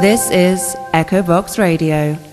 This is Echobox Radio.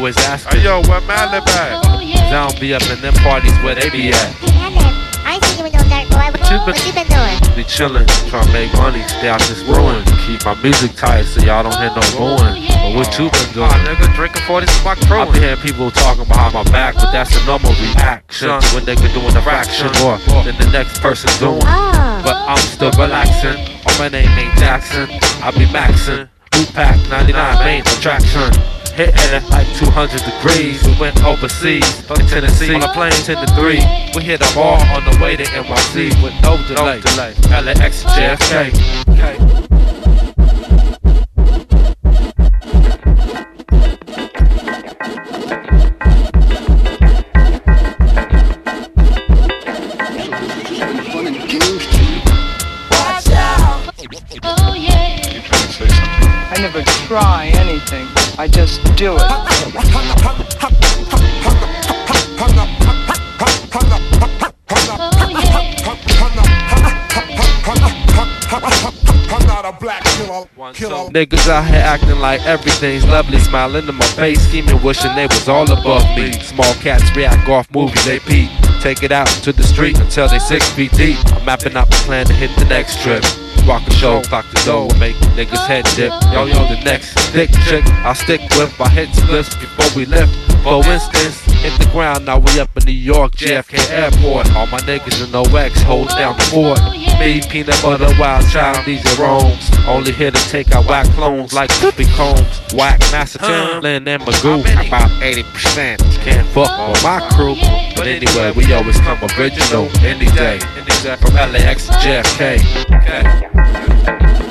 Always ask me, Hey yo, where Madlib at? Down be up in them parties where they be at. I ain't seen you in no dark boy. What, you been- what you been doing? Be chillin', tryna make money, stay out this ruin. Keep my music tight so y'all don't hear no booing. But what you been doing? Ah, nigga, drinking 40 my crew. I be hearing people talking behind my back, but that's a normal reaction when they could doing a fraction more than the next person doing. Oh. But I'm still relaxing. Oh, my name ain't Jackson. I be maxing. Blue pack 99 main attraction. Hitting it like 200 degrees. We went overseas in Tennessee on a plane 10 to 3. We hit a bar on the way to NYC with no delay. LAX JFK. Oh, I never try anything. I just do it. Niggas out here acting like everything's lovely, smiling in my face, scheming, wishing they was all above me. Small cats react off movies they peep. Take it out to the street until they six feet deep. I'm mapping out the plan to hit the next trip. Rock a show, clock the dough, make niggas head dip. Yo, yo, the next thick chick I stick with. My hit splits before we lift. For instance, hit the ground, now we up in New York, JFK Airport. All my niggas in OX hold down the fort. Me, peanut butter, Wildchild, these are roams. Only here to take out whack clones like Clippy Combs. Whack Master Timbaland and Magoo. About 80%. Can't fuck with my crew. But anyway, we always come original any day. From LAX to JFK. Okay.